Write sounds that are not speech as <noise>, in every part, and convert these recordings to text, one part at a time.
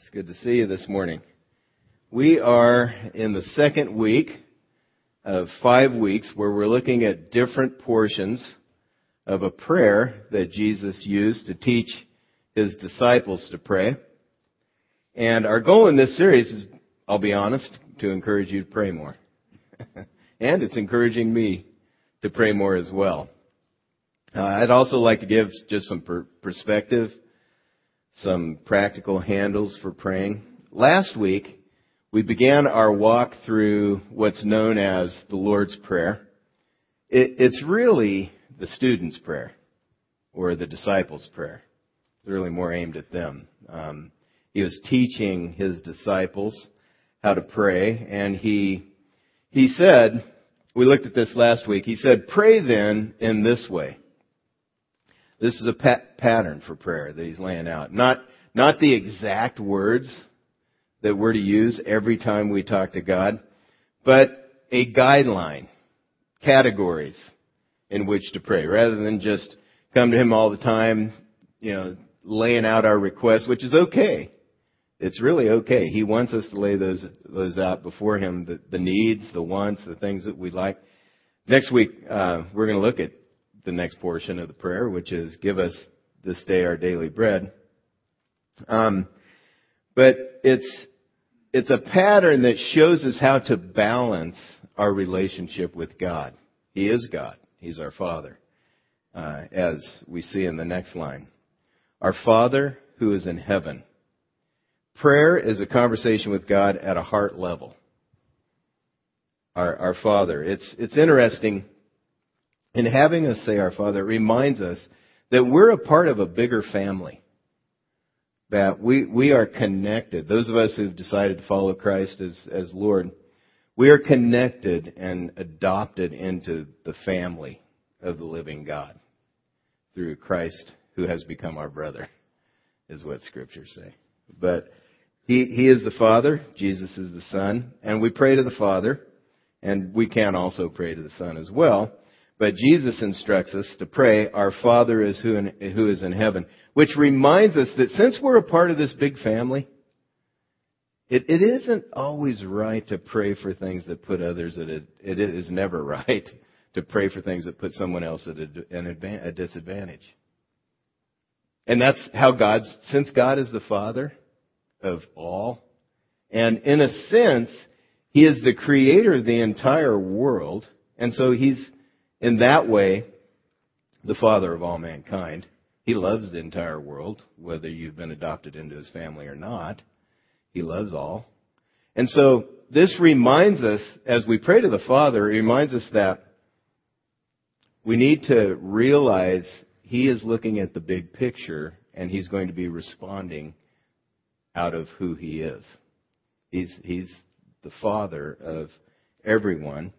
It's good to see you this morning. We are in the second week of five weeks where we're looking at different portions of a prayer that Jesus used to teach his disciples to pray. And our goal in this series is, I'll be honest, to encourage you to pray more. <laughs> and it's encouraging me to pray more as well. Uh, I'd also like to give just some per- perspective some practical handles for praying. Last week, we began our walk through what's known as the Lord's Prayer. It, it's really the student's prayer or the disciples' prayer. It's really more aimed at them. Um, he was teaching his disciples how to pray, and he he said, we looked at this last week. He said, "Pray then in this way." This is a pat- pattern for prayer that he's laying out. Not, not the exact words that we're to use every time we talk to God, but a guideline, categories in which to pray, rather than just come to Him all the time, you know, laying out our requests, which is okay. It's really okay. He wants us to lay those those out before Him, the, the needs, the wants, the things that we like. Next week, uh, we're going to look at the next portion of the prayer, which is give us this day our daily bread. Um, but it's it's a pattern that shows us how to balance our relationship with God. He is God. He's our Father, uh, as we see in the next line. Our Father who is in heaven. Prayer is a conversation with God at a heart level. Our, our Father. It's it's interesting in having us say our Father, it reminds us that we're a part of a bigger family. That we, we are connected. Those of us who've decided to follow Christ as, as Lord, we are connected and adopted into the family of the living God through Christ who has become our brother, is what scriptures say. But he, he is the Father, Jesus is the Son, and we pray to the Father, and we can also pray to the Son as well. But Jesus instructs us to pray, Our Father is who, in, who is in heaven, which reminds us that since we're a part of this big family, it, it isn't always right to pray for things that put others at a, it is never <laughs> right to pray for things that put someone else at a, an advan, a disadvantage. And that's how God's, since God is the Father of all, and in a sense, He is the creator of the entire world, and so He's, in that way, the Father of all mankind. He loves the entire world, whether you've been adopted into his family or not. He loves all. And so this reminds us, as we pray to the Father, it reminds us that we need to realize he is looking at the big picture and he's going to be responding out of who he is. He's, he's the Father of everyone.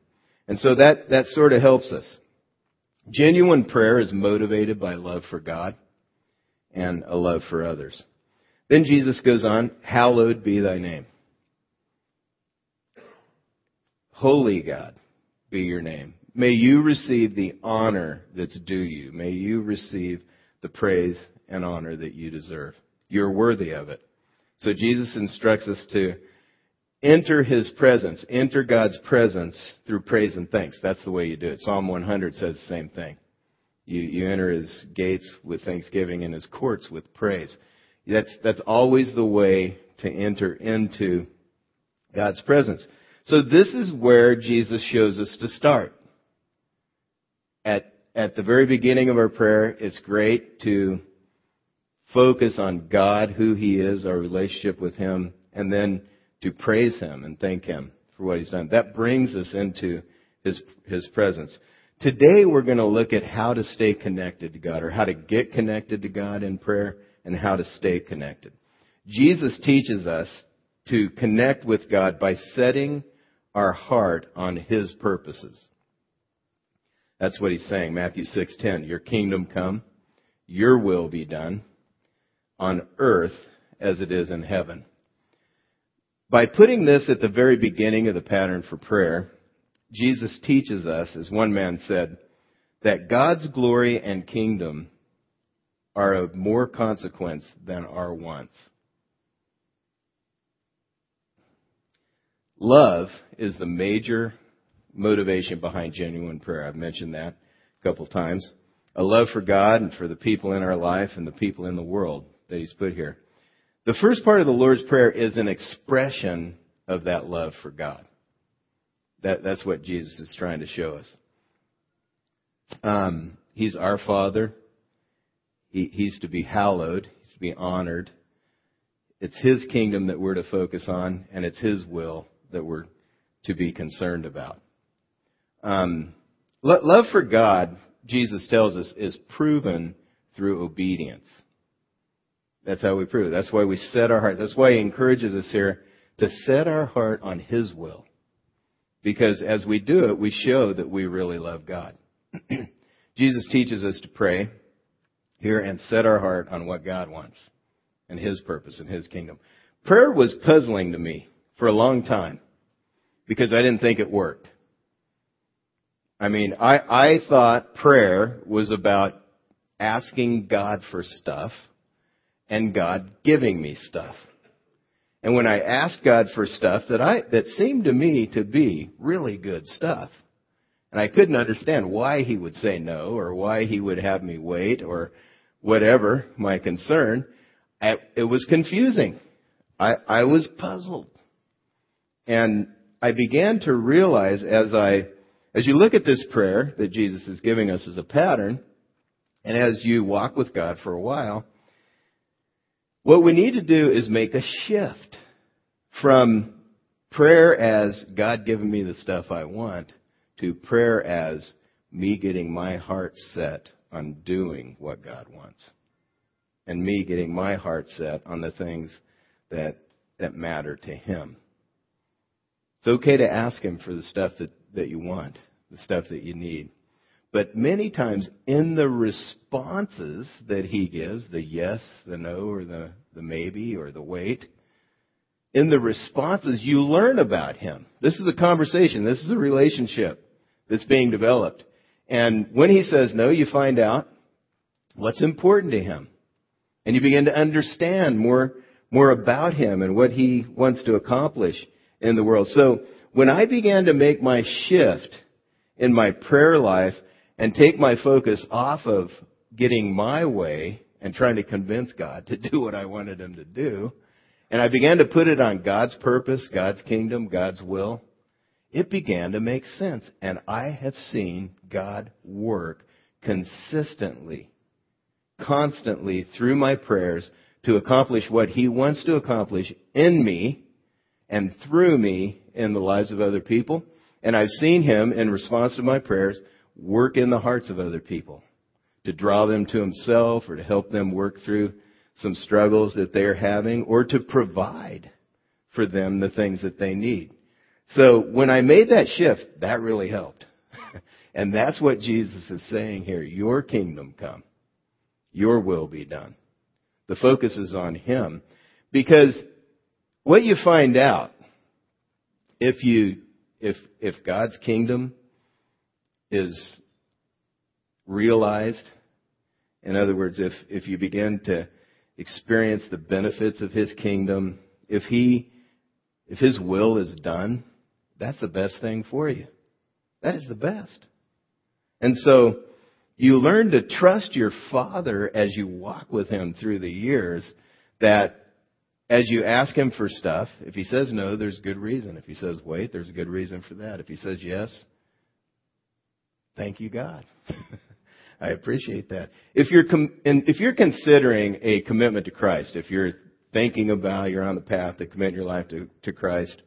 And so that, that sort of helps us. Genuine prayer is motivated by love for God and a love for others. Then Jesus goes on, hallowed be thy name. Holy God be your name. May you receive the honor that's due you. May you receive the praise and honor that you deserve. You're worthy of it. So Jesus instructs us to enter his presence, enter God's presence through praise and thanks. That's the way you do it. Psalm 100 says the same thing. You, you enter his gates with thanksgiving and his courts with praise. That's, that's always the way to enter into God's presence. So this is where Jesus shows us to start. At, at the very beginning of our prayer, it's great to focus on God, who He is, our relationship with Him, and then to praise Him and thank Him for what He's done. That brings us into His, His presence. Today we're going to look at how to stay connected to God or how to get connected to God in prayer and how to stay connected. Jesus teaches us to connect with God by setting our heart on His purposes. That's what he's saying, Matthew 6:10. Your kingdom come, your will be done on earth as it is in heaven. By putting this at the very beginning of the pattern for prayer, Jesus teaches us, as one man said, that God's glory and kingdom are of more consequence than our wants. Love is the major motivation behind genuine prayer. I've mentioned that a couple times. A love for God and for the people in our life and the people in the world that He's put here. The first part of the Lord's Prayer is an expression of that love for God. That, that's what Jesus is trying to show us. Um, he's our Father. He, he's to be hallowed. He's to be honored. It's His kingdom that we're to focus on, and it's His will that we're to be concerned about. Um, love for God, Jesus tells us, is proven through obedience. That's how we prove it. That's why we set our heart. That's why he encourages us here to set our heart on his will. Because as we do it, we show that we really love God. <clears throat> Jesus teaches us to pray here and set our heart on what God wants and his purpose and his kingdom. Prayer was puzzling to me for a long time because I didn't think it worked. I mean, I, I thought prayer was about asking God for stuff and God giving me stuff. And when I asked God for stuff that I, that seemed to me to be really good stuff, and I couldn't understand why he would say no or why he would have me wait or whatever my concern, I, it was confusing. I, I was puzzled. And I began to realize as I, as you look at this prayer that Jesus is giving us as a pattern, and as you walk with God for a while, what we need to do is make a shift from prayer as God giving me the stuff I want to prayer as me getting my heart set on doing what God wants. And me getting my heart set on the things that, that matter to Him. It's okay to ask Him for the stuff that, that you want, the stuff that you need. But many times in the responses that He gives, the yes, the no, or the, the maybe, or the wait, in the responses you learn about Him. This is a conversation. This is a relationship that's being developed. And when He says no, you find out what's important to Him. And you begin to understand more, more about Him and what He wants to accomplish in the world. So when I began to make my shift in my prayer life and take my focus off of getting my way and trying to convince God to do what I wanted Him to do, and I began to put it on God's purpose, God's kingdom, God's will, it began to make sense. And I have seen God work consistently, constantly through my prayers to accomplish what He wants to accomplish in me and through me in the lives of other people. And I've seen him, in response to my prayers, work in the hearts of other people to draw them to himself or to help them work through some struggles that they're having or to provide for them the things that they need. So when I made that shift, that really helped. <laughs> and that's what Jesus is saying here. Your kingdom come. Your will be done. The focus is on Him. Because what you find out if you if if God's kingdom is realized, in other words, if if you begin to experience the benefits of his kingdom, if he if his will is done, that's the best thing for you. That is the best. And so you learn to trust your father as you walk with him through the years that as you ask him for stuff, if he says no, there's good reason. If he says wait, there's a good reason for that. If he says yes, thank you, God. <laughs> I appreciate that. If you're com- if you're considering a commitment to Christ, if you're thinking about you're on the path to commit your life to, to Christ,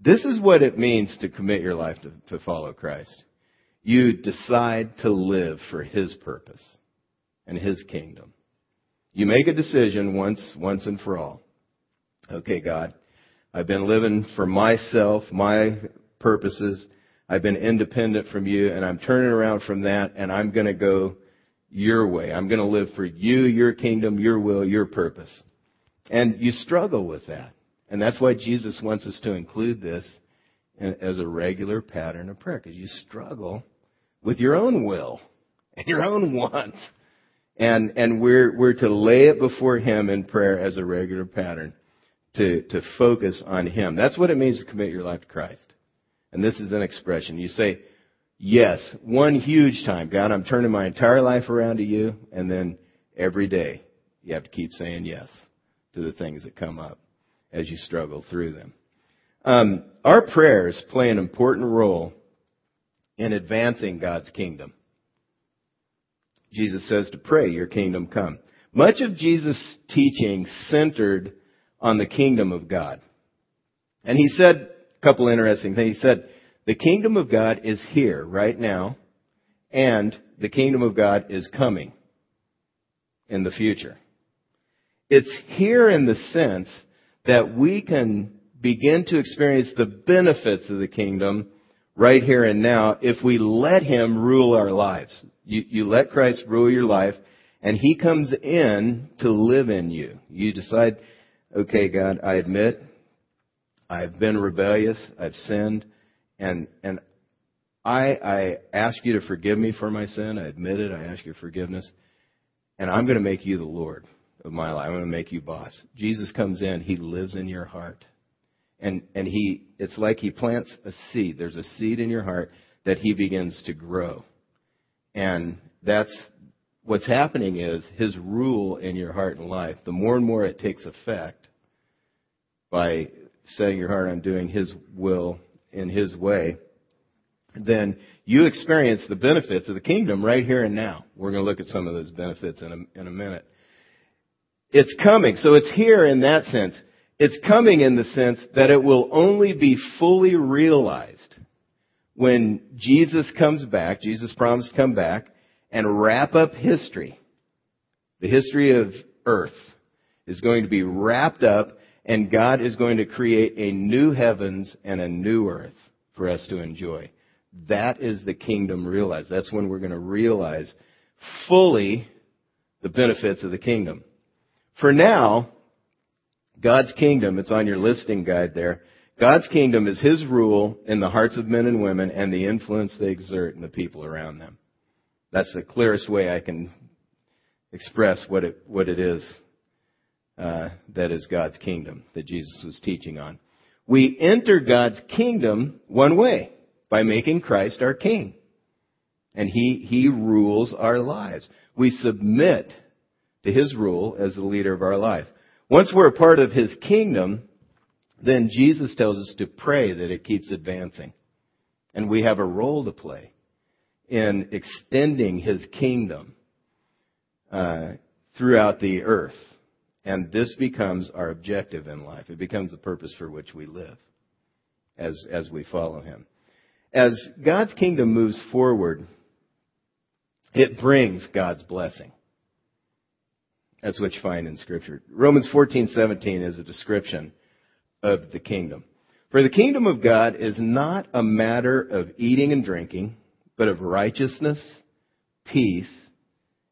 this is what it means to commit your life to, to follow Christ. You decide to live for His purpose and His kingdom. You make a decision once, once and for all okay, God, I've been living for myself, my purposes. I've been independent from you and I'm turning around from that and I'm going to go your way. I'm going to live for you, your kingdom, your will, your purpose. And you struggle with that. And that's why Jesus wants us to include this as a regular pattern of prayer because you struggle with your own will and your own wants. And, and we're, we're to lay it before Him in prayer as a regular pattern to, to focus on Him. That's what it means to commit your life to Christ. And this is an expression. You say, yes, one huge time, God, I'm turning my entire life around to you, and then every day you have to keep saying yes to the things that come up as you struggle through them. Um, our prayers play an important role in advancing God's kingdom. Jesus says to pray, your kingdom come. Much of Jesus' teaching centered on the kingdom of God. And he said couple interesting things. He said, the kingdom of God is here right now, and the kingdom of God is coming in the future. It's here in the sense that we can begin to experience the benefits of the kingdom right here and now if we let Him rule our lives. You, you let Christ rule your life, and He comes in to live in you. You decide, okay, God, I admit I've been rebellious, I've sinned, and and I I ask you to forgive me for my sin. I admit it. I ask your forgiveness, and I'm going to make you the Lord of my life. I'm going to make you boss. Jesus comes in. He lives in your heart and and he it's like he plants a seed there's a seed in your heart that he begins to grow and that's what's happening is his rule in your heart and life the more and more it takes effect by setting your heart on doing his will in his way then you experience the benefits of the kingdom right here and now. We're going to look at some of those benefits in a, in a minute. It's coming. So it's here in that sense. It's coming in the sense that it will only be fully realized when Jesus comes back, Jesus promised to come back and wrap up history. The history of earth is going to be wrapped up and God is going to create a new heavens and a new earth for us to enjoy. That is the kingdom realized. That's when we're going to realize fully the benefits of the kingdom. For now, God's kingdom, it's on your listing guide there. God's kingdom is His rule in the hearts of men and women and the influence they exert in the people around them. That's the clearest way I can express what it, what it is uh, that is God's kingdom that Jesus was teaching on. We enter God's kingdom one way, by making Christ our king. And He, He rules our lives. We submit to His rule as the leader of our life. Once we're a part of His kingdom, then Jesus tells us to pray that it keeps advancing. And we have a role to play in extending His kingdom uh, throughout the earth. And this becomes our objective in life. It becomes the purpose for which we live as, as we follow Him. As God's kingdom moves forward, it brings God's blessing. That's what you find in Scripture. Romans 14:17 is a description of the kingdom. For the kingdom of God is not a matter of eating and drinking, but of righteousness, peace,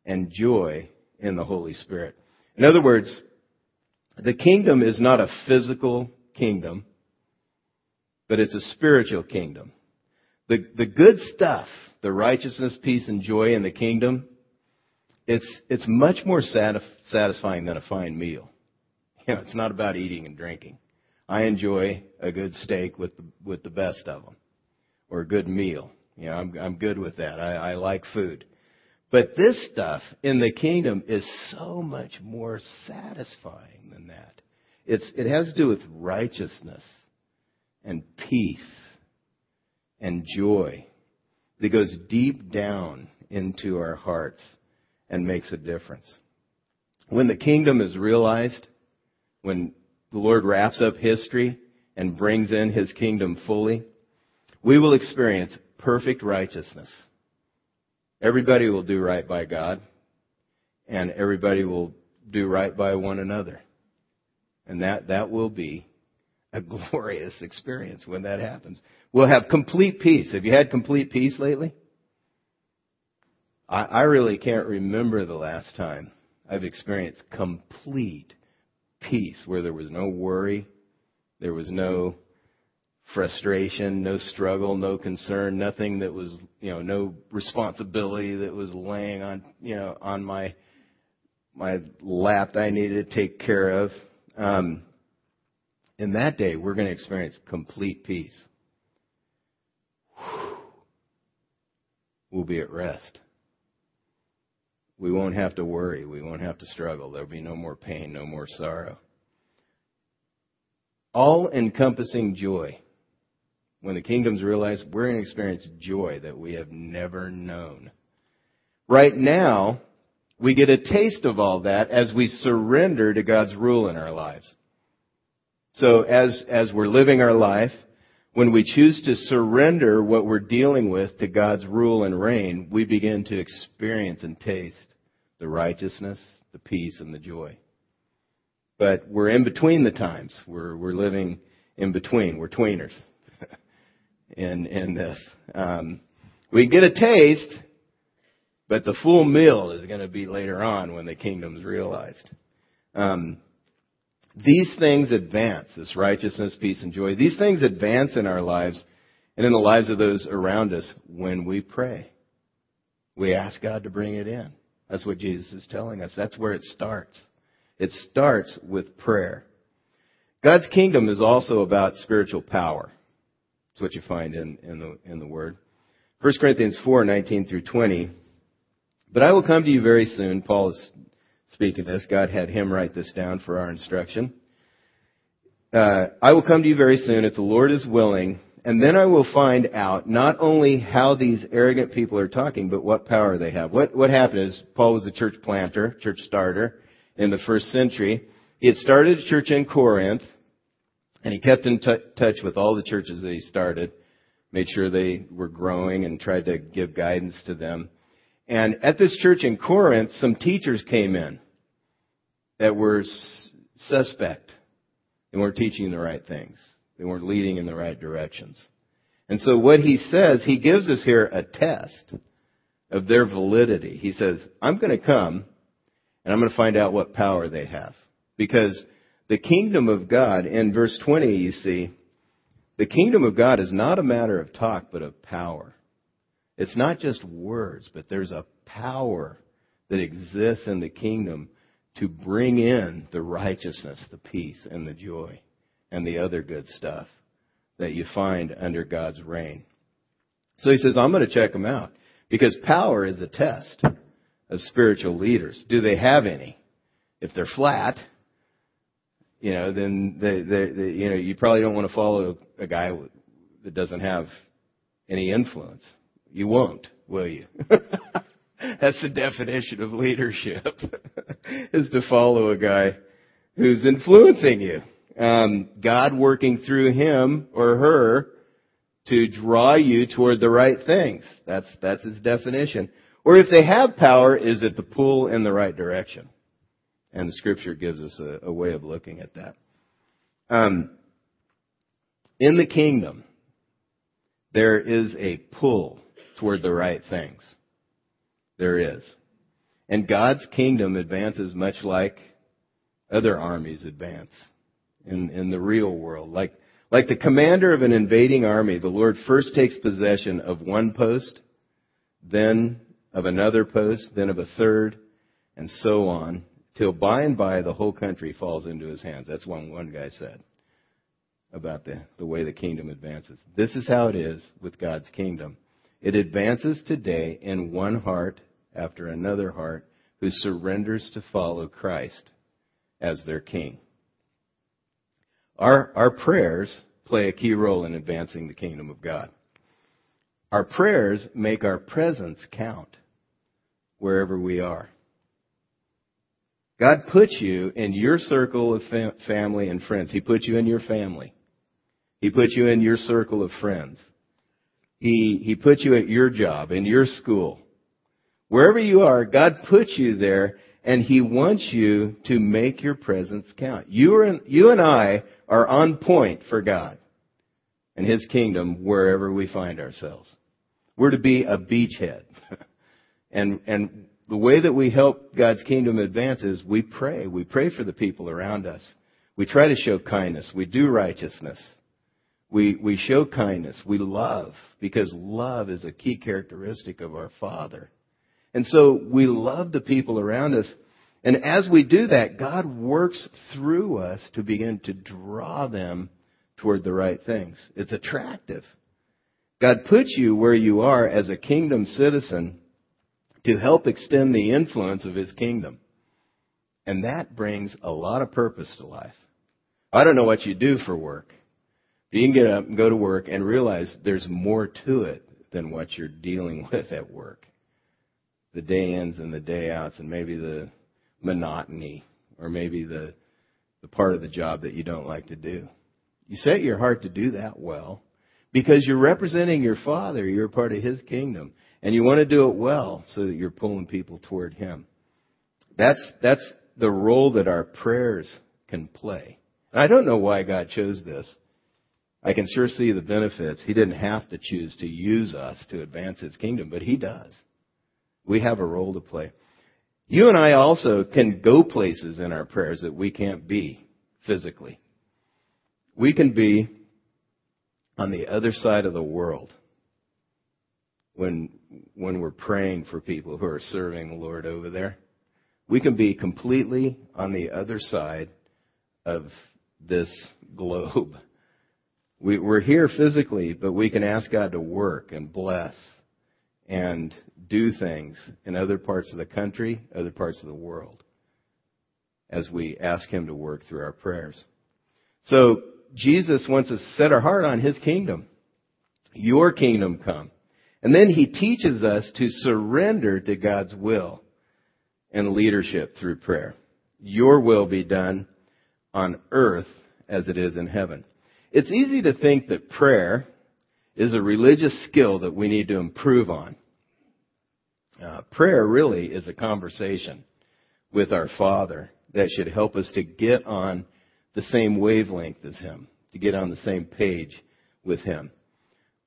and joy in the Holy Spirit. In other words, the kingdom is not a physical kingdom, but it's a spiritual kingdom. The, the good stuff, the righteousness, peace, and joy in the kingdom, it's, it's much more satisfying than a fine meal. <laughs> You know, it's not about eating and drinking. I enjoy a good steak with the, with the best of them, or a good meal. You know, I'm, I'm good with that. I, I like food. But this stuff in the kingdom is so much more satisfying than that. It's, it has to do with righteousness and peace and joy that goes deep down into our hearts and makes a difference. When the kingdom is realized, when the Lord wraps up history and brings in his kingdom fully, we will experience perfect righteousness. Everybody will do right by God, and everybody will do right by one another. And that, that will be a <laughs> glorious experience when that happens. We'll have complete peace. Have you had complete peace lately? I, I really can't remember the last time I've experienced complete peace where there was no worry, there was no frustration, no struggle, no concern, nothing that was, you know, no responsibility that was laying on, you know, on my my lap that I needed to take care of. Um, in that day, we're going to experience complete peace. We'll be at rest. We won't have to worry. We won't have to struggle. There'll be no more pain, no more sorrow. All encompassing joy. When the kingdom's realized, we're going to experience joy that we have never known. Right now, we get a taste of all that as we surrender to God's rule in our lives. So as, as we're living our life, when we choose to surrender what we're dealing with to God's rule and reign, we begin to experience and taste the righteousness, the peace, and the joy. But we're in between the times. We're, we're living in between. We're tweeners in, in this. Um, we get a taste, but the full meal is going to be later on when the kingdom's realized. Um, these things advance, this righteousness, peace, and joy. These things advance in our lives and in the lives of those around us when we pray. We ask God to bring it in. That's what Jesus is telling us. That's where it starts. It starts with prayer. God's kingdom is also about spiritual power. That's what you find in, in the in the Word. 1 Corinthians 4, 19 through 20. But I will come to you very soon. Paul is speaking this. God had him write this down for our instruction. Uh, I will come to you very soon if the Lord is willing, and then I will find out not only how these arrogant people are talking, but what power they have. What, what happened is Paul was a church planter, church starter in the first century. He had started a church in Corinth, and he kept in t- touch with all the churches that he started, made sure they were growing and tried to give guidance to them. And at this church in Corinth, some teachers came in that were suspect. They weren't teaching the right things. They weren't leading in the right directions. And so what he says, he gives us here a test of their validity. He says, I'm going to come and I'm going to find out what power they have. Because the kingdom of God, in verse 20 you see, the kingdom of God is not a matter of talk, but of power. It's not just words, but there's a power that exists in the kingdom to bring in the righteousness, the peace, and the joy, and the other good stuff that you find under God's reign. So he says, I'm going to check them out because power is a test of spiritual leaders. Do they have any? If they're flat, you know, then they, they, they, you know you probably don't want to follow a guy that doesn't have any influence. You won't, will you? <laughs> That's the definition of leadership, <laughs> is to follow a guy who's influencing you. Um, God working through him or her to draw you toward the right things. That's, that's his definition. Or if they have power, is it the pull in the right direction? And the scripture gives us a, a way of looking at that. Um, in the kingdom, there is a pull toward the right things. There is. And God's kingdom advances much like other armies advance in, in the real world. Like, like the commander of an invading army, the Lord first takes possession of one post, then of another post, then of a third, and so on, till by and by the whole country falls into his hands. That's what one guy said about the, the way the kingdom advances. This is how it is with God's kingdom. It advances today in one heart after another heart who surrenders to follow Christ as their king. Our, our prayers play a key role in advancing the kingdom of God. Our prayers make our presence count wherever we are. God puts you in your circle of fam- family and friends. He put you in your family. He put you in your circle of friends. He, he put you at your job, in your school. Wherever you are, God puts you there and He wants you to make your presence count. You, are, you and I are on point for God and His kingdom wherever we find ourselves. We're to be a beachhead. <laughs> and, and the way that we help God's kingdom advance is we pray. We pray for the people around us. We try to show kindness. We do righteousness. We, we show kindness. We love because love is a key characteristic of our Father. And so we love the people around us And as we do that, God works through us to begin to draw them toward the right things. It's attractive. God puts you where you are as a kingdom citizen to help extend the influence of His kingdom. And that brings a lot of purpose to life. I don't know what you do for work. But you can get up and go to work and realize there's more to it than what you're dealing <laughs> with at work. The day ins and the day outs and maybe the monotony or maybe the, the part of the job that you don't like to do. You set your heart to do that well because you're representing your Father. You're part of His kingdom. And you want to do it well so that you're pulling people toward Him. That's, that's the role that our prayers can play. I don't know why God chose this. I can sure see the benefits. He didn't have to choose to use us to advance His kingdom, but He does. We have a role to play. You and I also can go places in our prayers that we can't be physically. We can be on the other side of the world when, when we're praying for people who are serving the Lord over there. We can be completely on the other side of this globe. We, we're here physically, but we can ask God to work and bless and do things in other parts of the country, other parts of the world, as we ask Him to work through our prayers. So, Jesus wants us to set our heart on His kingdom. Your kingdom come. And then He teaches us to surrender to God's will and leadership through prayer. Your will be done on earth as it is in heaven. It's easy to think that prayer is a religious skill that we need to improve on. Uh, prayer really is a conversation with our Father that should help us to get on the same wavelength as Him, to get on the same page with Him.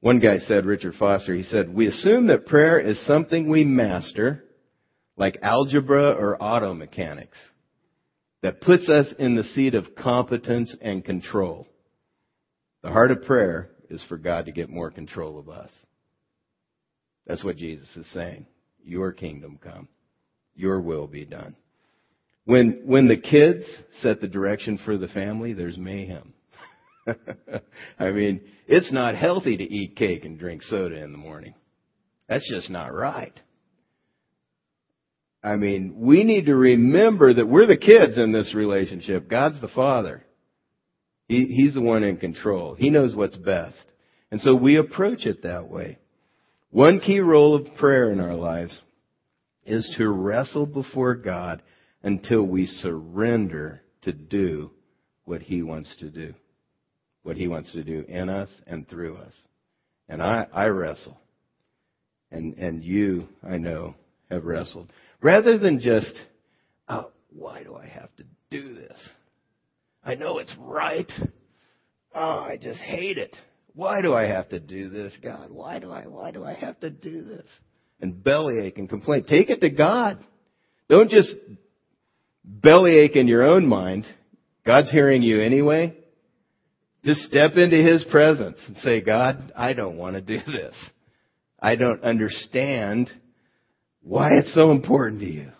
One guy said, Richard Foster, he said, we assume that prayer is something we master, like algebra or auto mechanics, that puts us in the seat of competence and control. The heart of prayer is for God to get more control of us. That's what Jesus is saying. Your kingdom come. Your will be done. When, when the kids set the direction for the family, there's mayhem. <laughs> I mean, it's not healthy to eat cake and drink soda in the morning. That's just not right. I mean, we need to remember that we're the kids in this relationship. God's the father. He, he's the one in control. He knows what's best. And so we approach it that way. One key role of prayer in our lives is to wrestle before God until we surrender to do what He wants to do. What He wants to do in us and through us. And I, I wrestle. And, and you, I know, have wrestled. Rather than just, oh, why do I have to do this? I know it's right. Oh, I just hate it. Why do I have to do this, God? Why do I, why do I have to do this? And bellyache and complain. Take it to God. Don't just bellyache in your own mind. God's hearing you anyway. Just step into His presence and say, God, I don't want to do this. I don't understand why it's so important to you.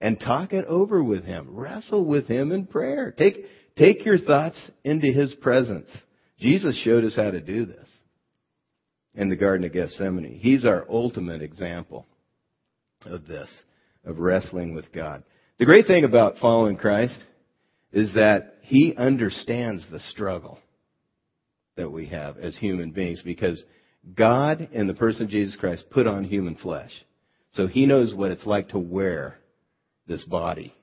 And talk it over with Him. Wrestle with Him in prayer. Take, take your thoughts into His presence. Jesus showed us how to do this in the Garden of Gethsemane. He's our ultimate example of this, of wrestling with God. The great thing about following Christ is that He understands the struggle that we have as human beings because God, in the person of Jesus Christ, put on human flesh. So He knows what it's like to wear this body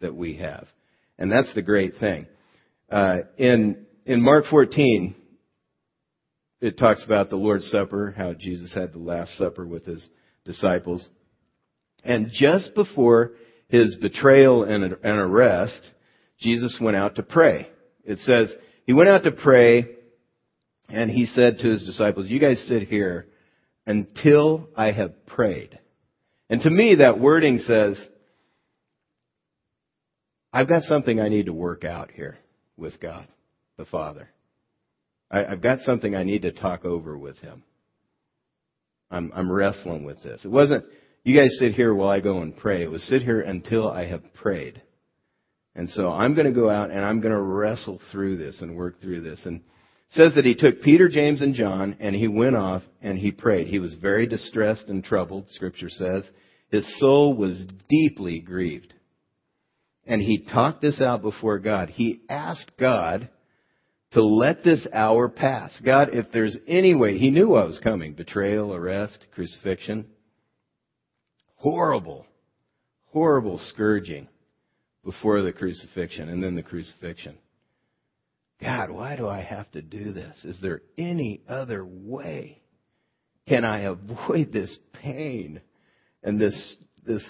that we have. And that's the great thing. Uh, in in Mark 14, it talks about the Lord's Supper, how Jesus had the Last Supper with his disciples. And just before his betrayal and, arrest, Jesus went out to pray. It says, he went out to pray and he said to his disciples, you guys sit here until I have prayed. And to me, that wording says, I've got something I need to work out here with God the Father. I, have got something I need to talk over with him. I'm, I'm wrestling with this. It wasn't, you guys sit here while I go and pray. It was sit here until I have prayed. And so I'm going to go out and I'm going to wrestle through this and work through this. And says that he took Peter, James, and John and he went off and he prayed. He was very distressed and troubled, scripture says. His soul was deeply grieved. And he talked this out before God. He asked God to let this hour pass. God, if there's any way, he knew what was coming. Betrayal, arrest, crucifixion. Horrible, horrible scourging before the crucifixion and then the crucifixion. God, why do I have to do this? Is there any other way? Can I avoid this pain and this this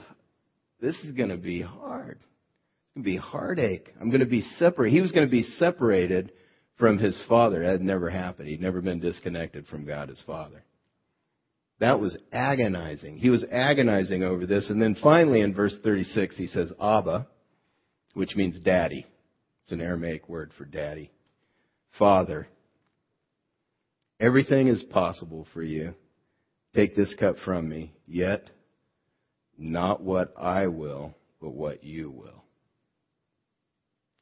this is going to be hard. It's going to be heartache. I'm going to be separated. He was going to be separated from his father. That had never happened. He'd never been disconnected from God his father. That was agonizing. He was agonizing over this. And then finally in verse 36, he says, Abba, which means daddy. It's an Aramaic word for daddy. Father, everything is possible for you. Take this cup from me, yet not what I will, but what you will.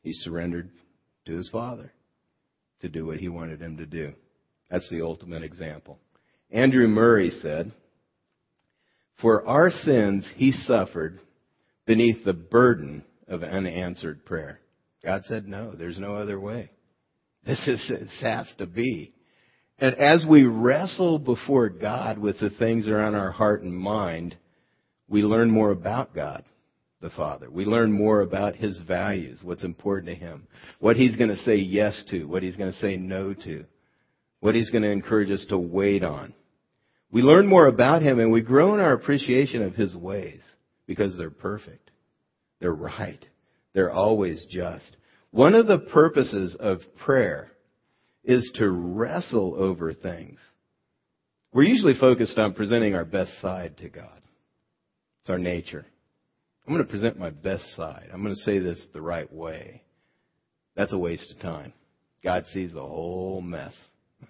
He surrendered to his father to do what he wanted him to do. That's the ultimate example. Andrew Murray said, For our sins he suffered beneath the burden of unanswered prayer. God said, No, there's no other way. This is, this has to be. And as we wrestle before God with the things that are on our heart and mind, we learn more about God, the Father. We learn more about His values, what's important to Him, what He's going to say yes to, what He's going to say no to, what He's going to encourage us to wait on. We learn more about Him and we grow in our appreciation of His ways because they're perfect. They're right. They're always just. One of the purposes of prayer is to wrestle over things. We're usually focused on presenting our best side to God. It's our nature. I'm going to present my best side. I'm going to say this the right way. That's a waste of time. God sees the whole mess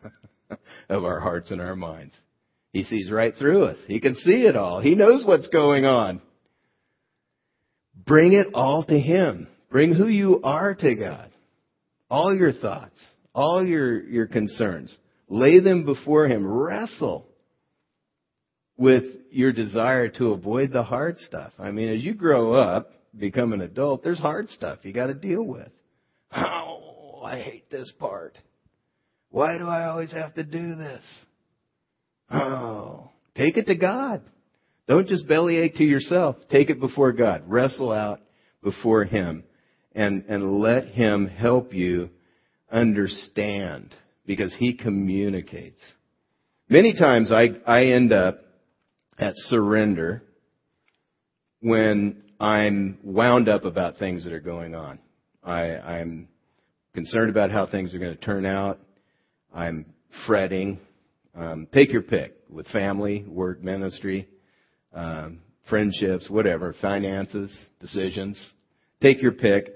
<laughs> of our hearts and our minds. He sees right through us. He can see it all. He knows what's going on. Bring it all to Him. Bring who you are to God. All your thoughts, all your, your concerns. Lay them before Him. Wrestle with your desire to avoid the hard stuff. I mean, as you grow up, become an adult, there's hard stuff you got to deal with. Oh, I hate this part. Why do I always have to do this? Oh, take it to God. Don't just bellyache to yourself. Take it before God. Wrestle out before Him and, and let Him help you understand because He communicates. Many times I, I end up at surrender when I'm wound up about things that are going on. I, I'm concerned about how things are going to turn out. I'm fretting. Um, take your pick with family, work, ministry, um, friendships, whatever, finances, decisions. Take your pick.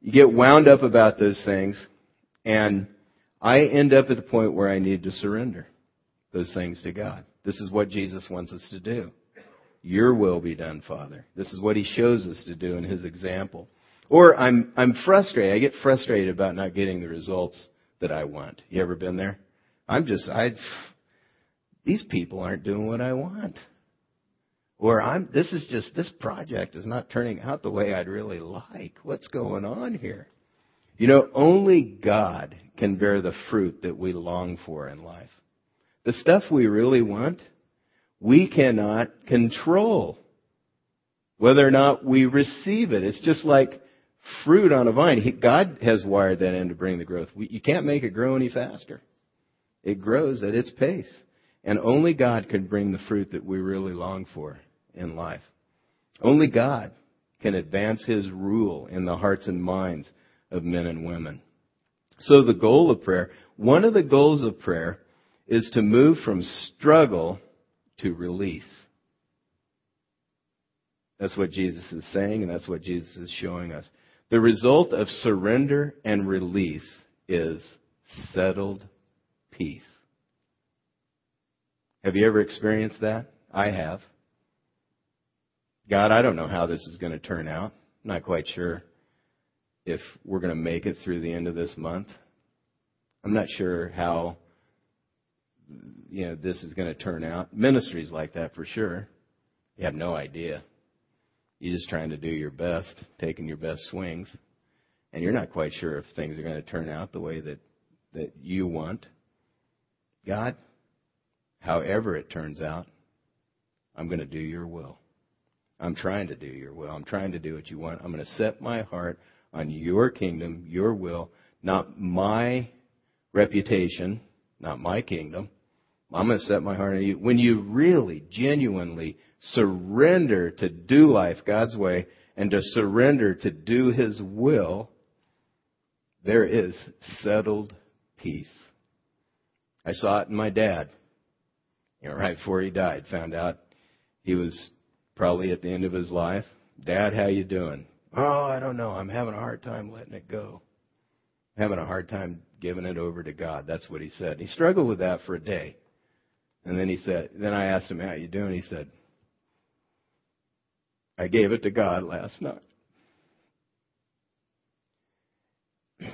You get wound up about those things, and I end up at the point where I need to surrender those things to God. This is what Jesus wants us to do. Your will be done, Father. This is what He shows us to do in His example. Or I'm, I'm frustrated. I get frustrated about not getting the results that I want. You ever been there? I'm just, I, these people aren't doing what I want. Or I'm, this is just, this project is not turning out the way I'd really like. What's going on here? You know, only God can bear the fruit that we long for in life. The stuff we really want, we cannot control whether or not we receive it. It's just like fruit on a vine. God has wired that in to bring the growth. you can't make it grow any faster. It grows at its pace. And only God can bring the fruit that we really long for in life. Only God can advance His rule in the hearts and minds of men and women. So the goal of prayer, one of the goals of prayer is to move from struggle to release. That's what Jesus is saying and that's what Jesus is showing us. The result of surrender and release is settled peace. Have you ever experienced that? I have. God, I don't know how this is going to turn out. I'm not quite sure if we're going to make it through the end of this month. I'm not sure how you know this is going to turn out. Ministries like that for sure. You have no idea. You're just trying to do your best, taking your best swings, and you're not quite sure if things are going to turn out the way that that you want. God, however it turns out, I'm going to do your will. I'm trying to do your will. I'm trying to do what you want. I'm going to set my heart on your kingdom, your will, not my reputation, not my kingdom. I'm going to set my heart on you. When you really, genuinely surrender to do life God's way and to surrender to do His will, there is settled peace. I saw it in my dad. You know, right before he died, found out he was probably at the end of his life. Dad, how you doing? Oh, I don't know. I'm having a hard time letting it go. I'm having a hard time giving it over to God. That's what he said. He struggled with that for a day. And then he said, then I asked him, how you doing? He said, I gave it to God last night. <clears throat>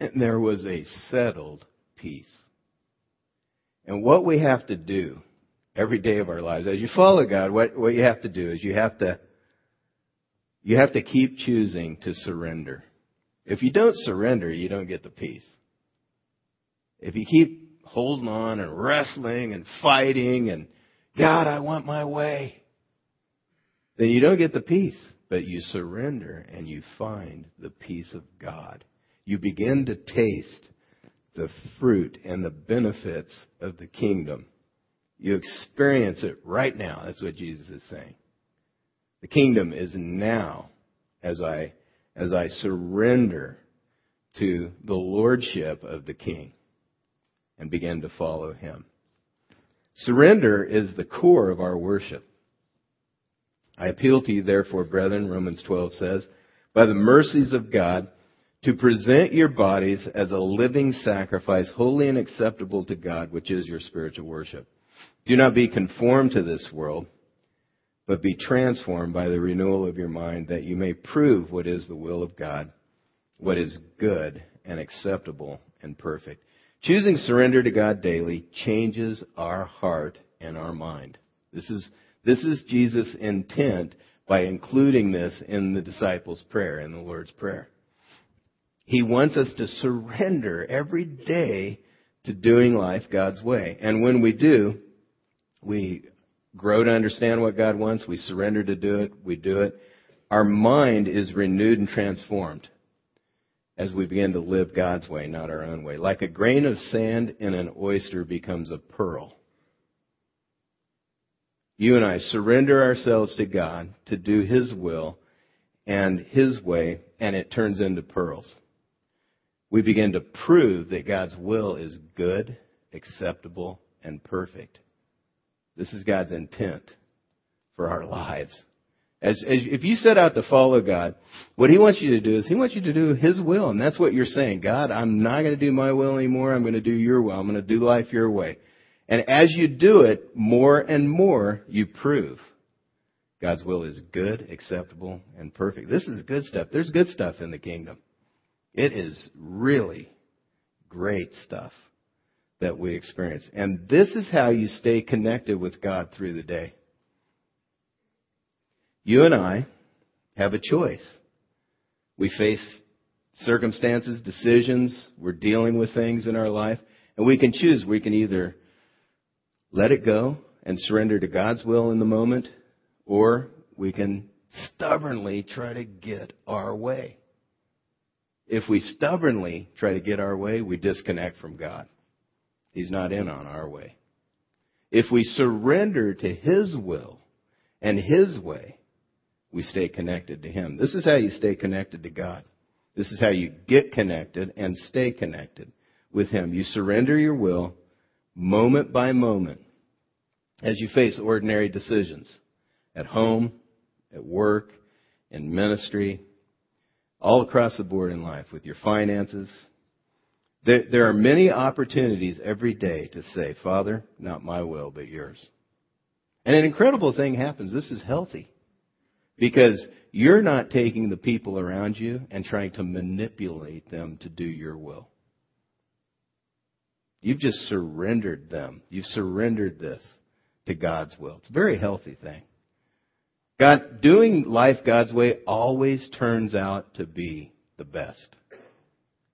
And there was a settled peace. And what we have to do every day of our lives, as you follow God, what, what you have to do is you have to, you have to keep choosing to surrender. If you don't surrender, you don't get the peace. If you keep holding on and wrestling and fighting and, God, I want my way, then you don't get the peace. But you surrender and you find the peace of God. You begin to taste the fruit and the benefits of the kingdom. You experience it right now. That's what Jesus is saying. The kingdom is now as I, as I surrender to the lordship of the king and begin to follow him. Surrender is the core of our worship. I appeal to you therefore, brethren, Romans 12 says, by the mercies of God, to present your bodies as a living sacrifice, holy and acceptable to God, which is your spiritual worship. Do not be conformed to this world, but be transformed by the renewal of your mind, that you may prove what is the will of God, what is good and acceptable and perfect. Choosing surrender to God daily changes our heart and our mind. This is, this is Jesus' intent by including this in the disciples' prayer, in the Lord's Prayer. He wants us to surrender every day to doing life God's way. And when we do, we grow to understand what God wants, we surrender to do it, we do it. Our mind is renewed and transformed as we begin to live God's way, not our own way. Like a grain of sand in an oyster becomes a pearl. You and I surrender ourselves to God to do His will and His way, and it turns into pearls we begin to prove that God's will is good, acceptable, and perfect. This is God's intent for our lives. As, as, if you set out to follow God, what He wants you to do is He wants you to do His will, and that's what you're saying. God, I'm not going to do my will anymore. I'm going to do Your will. I'm going to do life Your way. And as you do it, more and more, you prove God's will is good, acceptable, and perfect. This is good stuff. There's good stuff in the kingdom. It is really great stuff that we experience. And this is how you stay connected with God through the day. You and I have a choice. We face circumstances, decisions, we're dealing with things in our life, and we can choose. We can either let it go and surrender to God's will in the moment, or we can stubbornly try to get our way. If we stubbornly try to get our way, we disconnect from God. He's not in on our way. If we surrender to His will and His way, we stay connected to Him. This is how you stay connected to God. This is how you get connected and stay connected with Him. You surrender your will moment by moment as you face ordinary decisions at home, at work, in ministry, all across the board in life with your finances. There, there, are many opportunities every day to say, Father, not my will, but yours. And an incredible thing happens. This is healthy. Because you're not taking the people around you and trying to manipulate them to do your will. You've just surrendered them. You've surrendered this to God's will. It's a very healthy thing. God, doing life God's way always turns out to be the best.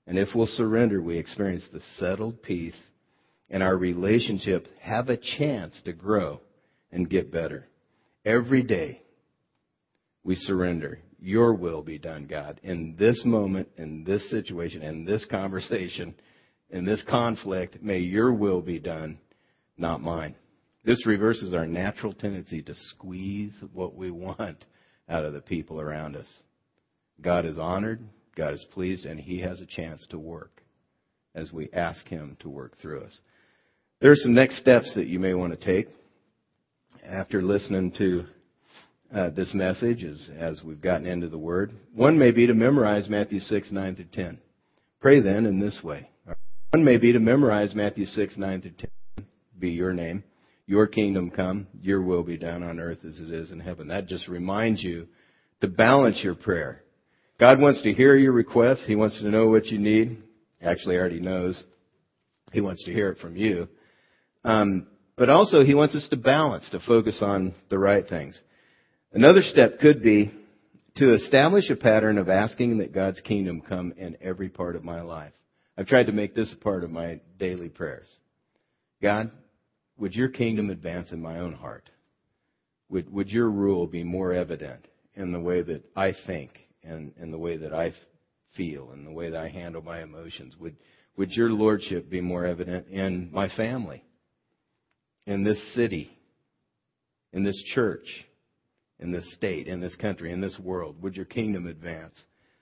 And if we'll surrender, we experience the settled peace and our relationship have a chance to grow and get better. Every day, we surrender. Your will be done, God, in this moment, in this situation, in this conversation, in this conflict. May your will be done, not mine. This reverses our natural tendency to squeeze what we want out of the people around us. God is honored, God is pleased, and He has a chance to work as we ask Him to work through us. There are some next steps that you may want to take after listening to uh, this message as, as we've gotten into the Word. One may be to memorize Matthew 6, 9 through 10. Pray then in this way. One may be to memorize Matthew 6, 9 through 10, be your name. Your kingdom come, your will be done on earth as it is in heaven. That just reminds you to balance your prayer. God wants to hear your requests. He wants to know what you need. Actually, already knows. He wants to hear it from you. Um, but also, he wants us to balance, to focus on the right things. Another step could be to establish a pattern of asking that God's kingdom come in every part of my life. I've tried to make this a part of my daily prayers. God, would your kingdom advance in my own heart? Would, would your rule be more evident in the way that I think and in the way that I feel and the way that I handle my emotions? Would, would your lordship be more evident in my family? in this city, in this church, in this state, in this country, in this world? Would your kingdom advance?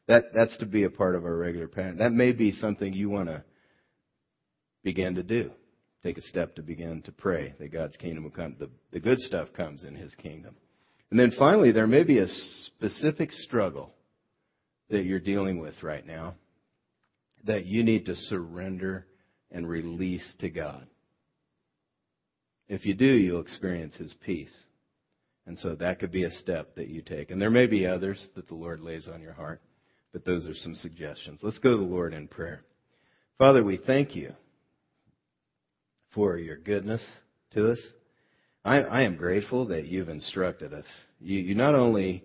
That, that's to be a part of our regular pattern. That may be something you want to begin to do. Take a step to begin to pray that God's kingdom will come. The, the good stuff comes in His kingdom. And then finally, there may be a specific struggle that you're dealing with right now that you need to surrender and release to God. If you do, you'll experience His peace. And so that could be a step that you take. And there may be others that the Lord lays on your heart, but those are some suggestions. Let's go to the Lord in prayer. Father, we thank you for your goodness to us. I, I am grateful that you've instructed us. You, you not only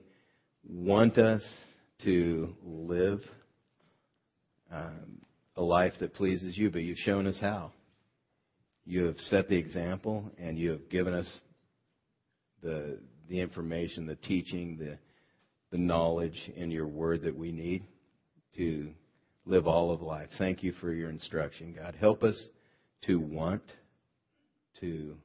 want us to live um, a life that pleases you, but you've shown us how. You have set the example, and you have given us the the information, the teaching, the the knowledge in your word that we need to live all of life. Thank you for your instruction, God. Help us to want to